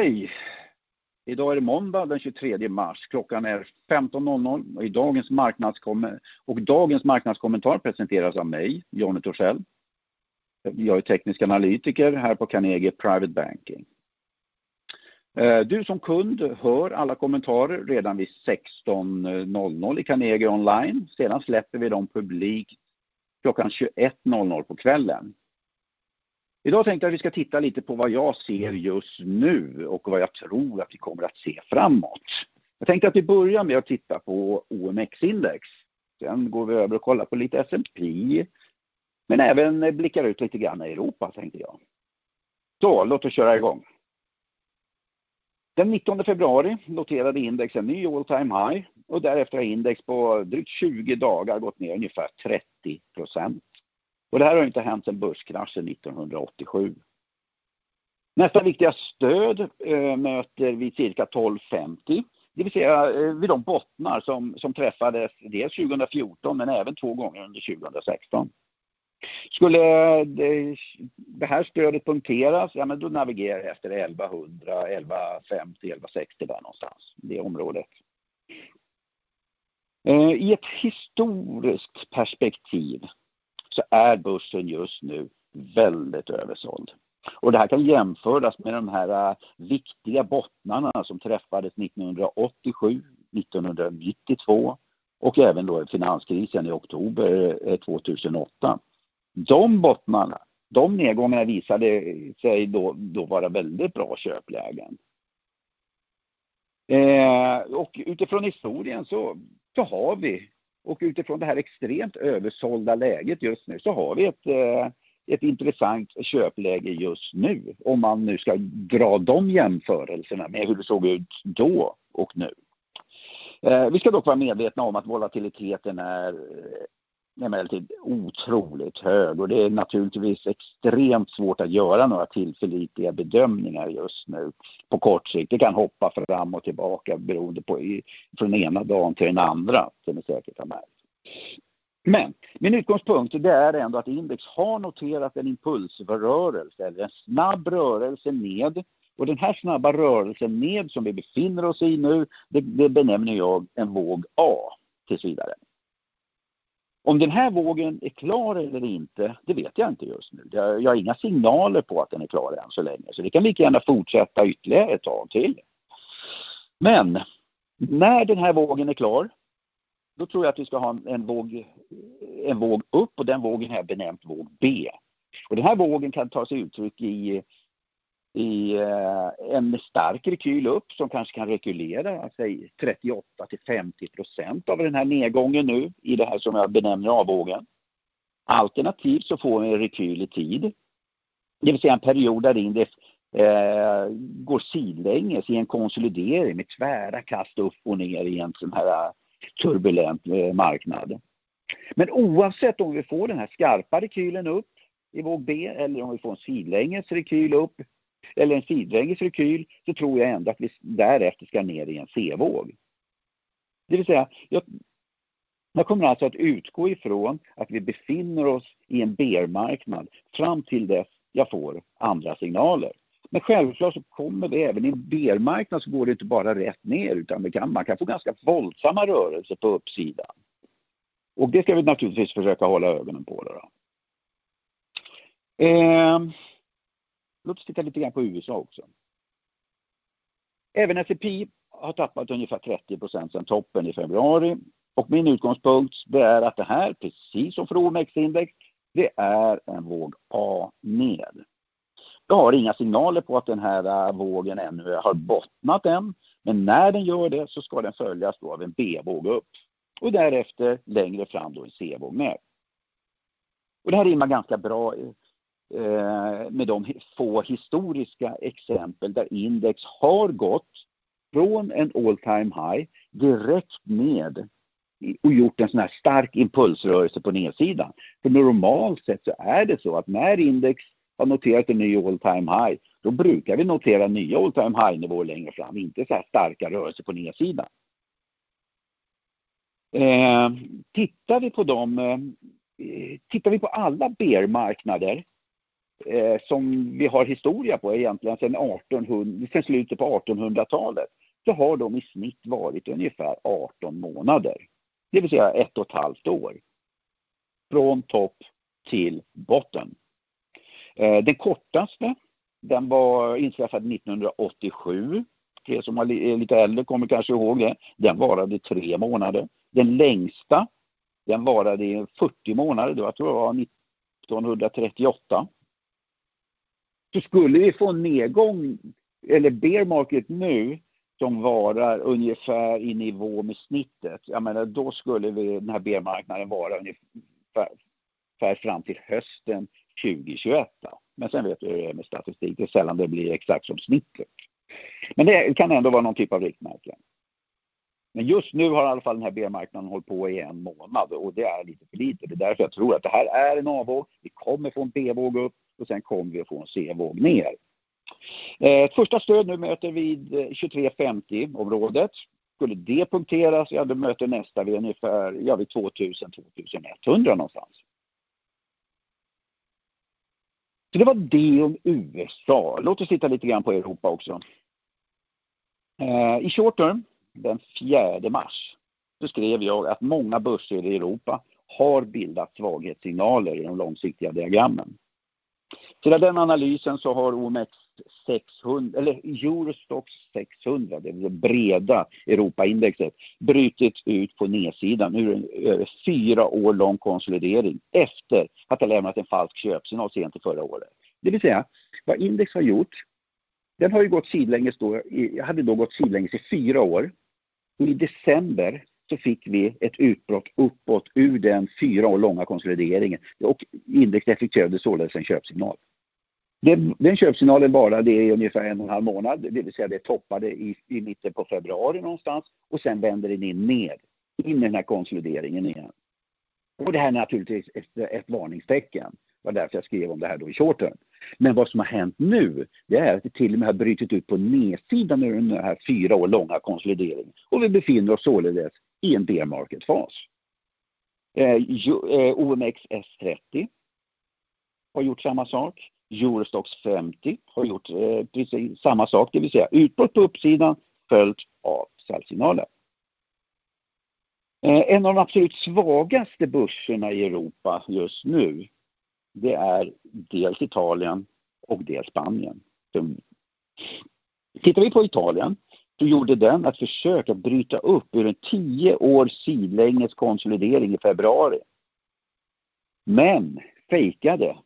Hej! Idag är det måndag den 23 mars. Klockan är 15.00 och, dagens och dagens marknadskommentar presenteras av mig, Jonny Torssell. Jag är teknisk analytiker här på Carnegie Private Banking. Eh, du som kund hör alla kommentarer redan vid 16.00 i Carnegie online. Sedan släpper vi dem publikt klockan 21.00 på kvällen. Idag tänkte jag att vi ska titta lite på vad jag ser just nu och vad jag tror att vi kommer att se framåt. Jag tänkte att vi börjar med att titta på OMX-index. Sen går vi över och kollar på lite S&P men även blickar ut lite grann i Europa tänkte jag. Så, låt oss köra igång. Den 19 februari noterade index en ny all time high och därefter har index på drygt 20 dagar gått ner ungefär 30 procent. Och det här har inte hänt sedan börskraschen 1987. Nästa viktiga stöd eh, möter vi cirka 1250. Det vill säga eh, vid de bottnar som, som träffades dels 2014 men även två gånger under 2016. Skulle det, det här stödet punkteras, ja men då navigerar jag efter 1100, 1150, 1160 där någonstans, det området. Eh, I ett historiskt perspektiv så är börsen just nu väldigt översåld. Och det här kan jämföras med de här äh, viktiga bottnarna som träffades 1987, 1992 och även då finanskrisen i oktober eh, 2008. De bottnarna, de nedgångarna visade sig då, då vara väldigt bra köplägen. Eh, och utifrån historien så, så har vi och utifrån det här extremt översålda läget just nu så har vi ett, eh, ett intressant köpläge just nu. Om man nu ska dra de jämförelserna med hur det såg ut då och nu. Eh, vi ska dock vara medvetna om att volatiliteten är emellertid otroligt hög och det är naturligtvis extremt svårt att göra några tillförlitliga bedömningar just nu på kort sikt. Det kan hoppa fram och tillbaka beroende på från ena dagen till den andra, som ni säkert har märkt. Men min utgångspunkt det är ändå att index har noterat en impulsrörelse, eller en snabb rörelse ned. Och den här snabba rörelsen ned som vi befinner oss i nu, det, det benämner jag en våg A tills vidare. Om den här vågen är klar eller inte, det vet jag inte just nu. Jag har inga signaler på att den är klar än så länge, så det kan lika gärna fortsätta ytterligare ett tag till. Men när den här vågen är klar, då tror jag att vi ska ha en, våg, en våg upp och den vågen har jag benämnt våg B. Och den här vågen kan ta sig uttryck i i eh, en stark rekyl upp som kanske kan rekylera, säg 38 till 50 procent av den här nedgången nu i det här som jag benämner avvågen. Alternativt så får vi en rekyl i tid. Det vill säga en period där index eh, går sidlänges i en konsolidering med tvära kast upp och ner i en sån här eh, turbulent eh, marknad. Men oavsett om vi får den här skarpa rekylen upp i våg B eller om vi får en sidlänges rekyl upp eller en sidlänges rekyl så tror jag ändå att vi därefter ska ner i en C-våg. Det vill säga, jag, jag kommer alltså att utgå ifrån att vi befinner oss i en bear-marknad fram till dess jag får andra signaler. Men självklart så kommer det även i en bear-marknad så går det inte bara rätt ner utan kan, man kan få ganska våldsamma rörelser på uppsidan. Och det ska vi naturligtvis försöka hålla ögonen på. Då. Eh, Låt oss titta lite grann på USA också. Även S&P har tappat ungefär 30 procent sedan toppen i februari. Och min utgångspunkt det är att det här, precis som för OMX-index, det är en våg A ned. Jag har inga signaler på att den här äh, vågen ännu har bottnat än. Men när den gör det så ska den följas då av en B-våg upp. Och därefter längre fram då en C-våg ner. Och det här rimmar ganska bra Eh, med de få historiska exempel där index har gått från en all time high direkt ned och gjort en sån här stark impulsrörelse på nedsidan. För normalt sett så är det så att när index har noterat en ny all time high, då brukar vi notera nya all time high-nivåer längre fram, inte så här starka rörelser på nedsidan. Eh, tittar vi på de eh, tittar vi på alla bear-marknader eh, som vi har historia på egentligen sedan, 1800, sedan slutet på 1800-talet så har de i snitt varit ungefär 18 månader. Det vill säga ett och ett halvt år. Från topp till botten. Eh, den kortaste, den var inträffad 1987. Fler som är lite äldre kommer kanske ihåg det. Den varade tre månader. Den längsta, den varade i 40 månader. Det var, jag tror det var 1938. Så skulle vi få en nedgång, eller bear market nu, som varar ungefär i nivå med snittet, jag menar då skulle vi, den här bear-marknaden vara ungefär fram till hösten 2021. Men sen vet du hur det är med statistik, det är sällan det blir exakt som snittet. Men det kan ändå vara någon typ av riktmärke. Men just nu har i alla fall den här B-marknaden hållit på i en månad och det är lite för lite. Det är därför jag tror att det här är en A-våg. Vi kommer få en B-våg upp och sen kommer vi att få en C-våg ner. Ett första stöd nu möter vid eh, 2350-området. Skulle det punkteras, ja då möter nästa vid ungefär ja, vid 2000-2100 någonstans. Så det var det om USA. Låt oss titta lite grann på Europa också. Eh, I short term, den 4 mars, så skrev jag att många börser i Europa har bildat svaghetssignaler i de långsiktiga diagrammen. Sedan den analysen så har OMX 600, eller Eurostox 600, det, det breda Europaindexet, brutit ut på nedsidan ur en över fyra år lång konsolidering efter att ha lämnat en falsk köpsignal sent i förra året. Det vill säga, vad index har gjort, den har ju gått sidlänges då, hade då gått sidlänges i fyra år. Och i december så fick vi ett utbrott uppåt ur den fyra år långa konsolideringen och index effektuerade således en köpsignal. Den, den köpsignalen varade i ungefär en och en halv månad, det vill säga det toppade i, i mitten på februari någonstans och sen vänder den in ner, in i den här konsolideringen igen. Och det här är naturligtvis ett, ett varningstecken. Det var därför jag skrev om det här då i short term. Men vad som har hänt nu, det är att det till och med har brutit ut på nedsidan ur den här fyra år långa konsolideringen. Och vi befinner oss således i en bear market-fas. Eh, OMX eh, S30 har gjort samma sak. Eurostox 50 har gjort eh, precis samma sak, det vill säga utbrott på uppsidan följt av säljsignaler. Eh, en av de absolut svagaste börserna i Europa just nu, det är dels Italien och dels Spanien. Tittar vi på Italien så gjorde den ett försök att bryta upp ur en tio år sidlänges konsolidering i februari. Men fejkade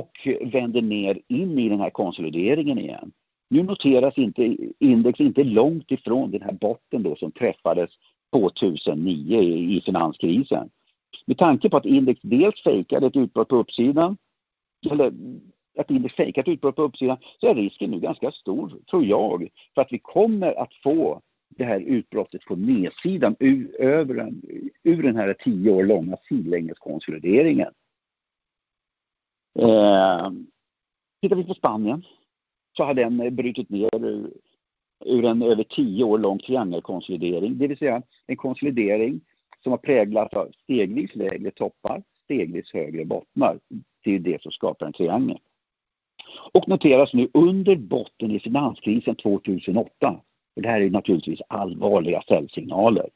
och vänder ner in i den här konsolideringen igen. Nu noteras inte index inte långt ifrån den här botten då som träffades 2009 i finanskrisen. Med tanke på att index dels fejkade ett utbrott på uppsidan, eller att index fejkat utbrott på uppsidan, så är risken nu ganska stor, tror jag, för att vi kommer att få det här utbrottet på nedsidan ur, över en, ur den här tio år långa sidlängeskonsolideringen. Eh, tittar vi på Spanien så har den brutit ner ur, ur en över tio år lång triangelkonsolidering, det vill säga en konsolidering som har präglats av stegvis lägre toppar, stegvis högre bottnar. Det är det som skapar en triangel. Och noteras nu under botten i finanskrisen 2008. Och det här är naturligtvis allvarliga säljsignaler.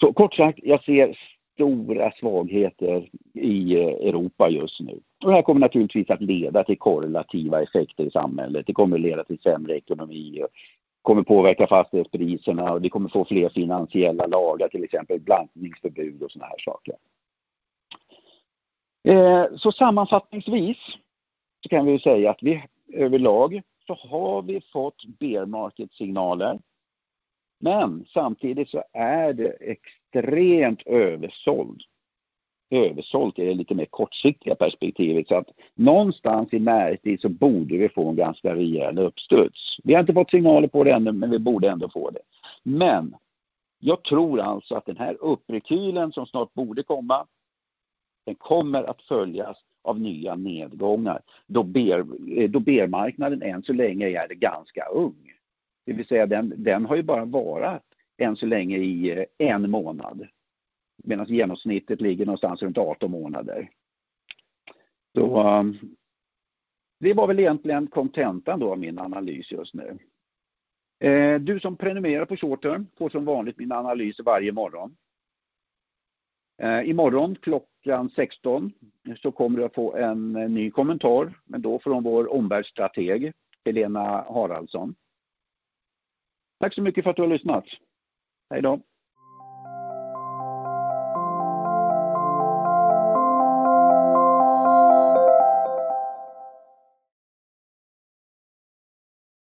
Så kort sagt, jag ser stora svagheter i eh, Europa just nu. Och det här kommer naturligtvis att leda till korrelativa effekter i samhället. Det kommer att leda till sämre ekonomi, kommer påverka fastighetspriserna och vi kommer få fler finansiella lagar, till exempel blankningsförbud och sådana här saker. Eh, så sammanfattningsvis så kan vi säga att vi överlag så har vi fått bear market signaler. Men samtidigt så är det extremt översåld. Översålt är det lite mer kortsiktiga perspektivet så att någonstans i närtid så borde vi få en ganska rejäl uppstuds. Vi har inte fått signaler på det ännu men vi borde ändå få det. Men jag tror alltså att den här upprekylen som snart borde komma, den kommer att följas av nya nedgångar då, ber, då bermarknaden än så länge är ganska ung. Det vill säga den, den har ju bara varit än så länge i eh, en månad. Medan genomsnittet ligger någonstans runt 18 månader. Så, um, det var väl egentligen kontentan då av min analys just nu. Eh, du som prenumererar på short term får som vanligt min analys varje morgon. Eh, imorgon klockan 16 så kommer du att få en ny kommentar, men då från vår omvärldsstrateg Helena Haraldsson. Tack så mycket för att du har lyssnat. Hej då!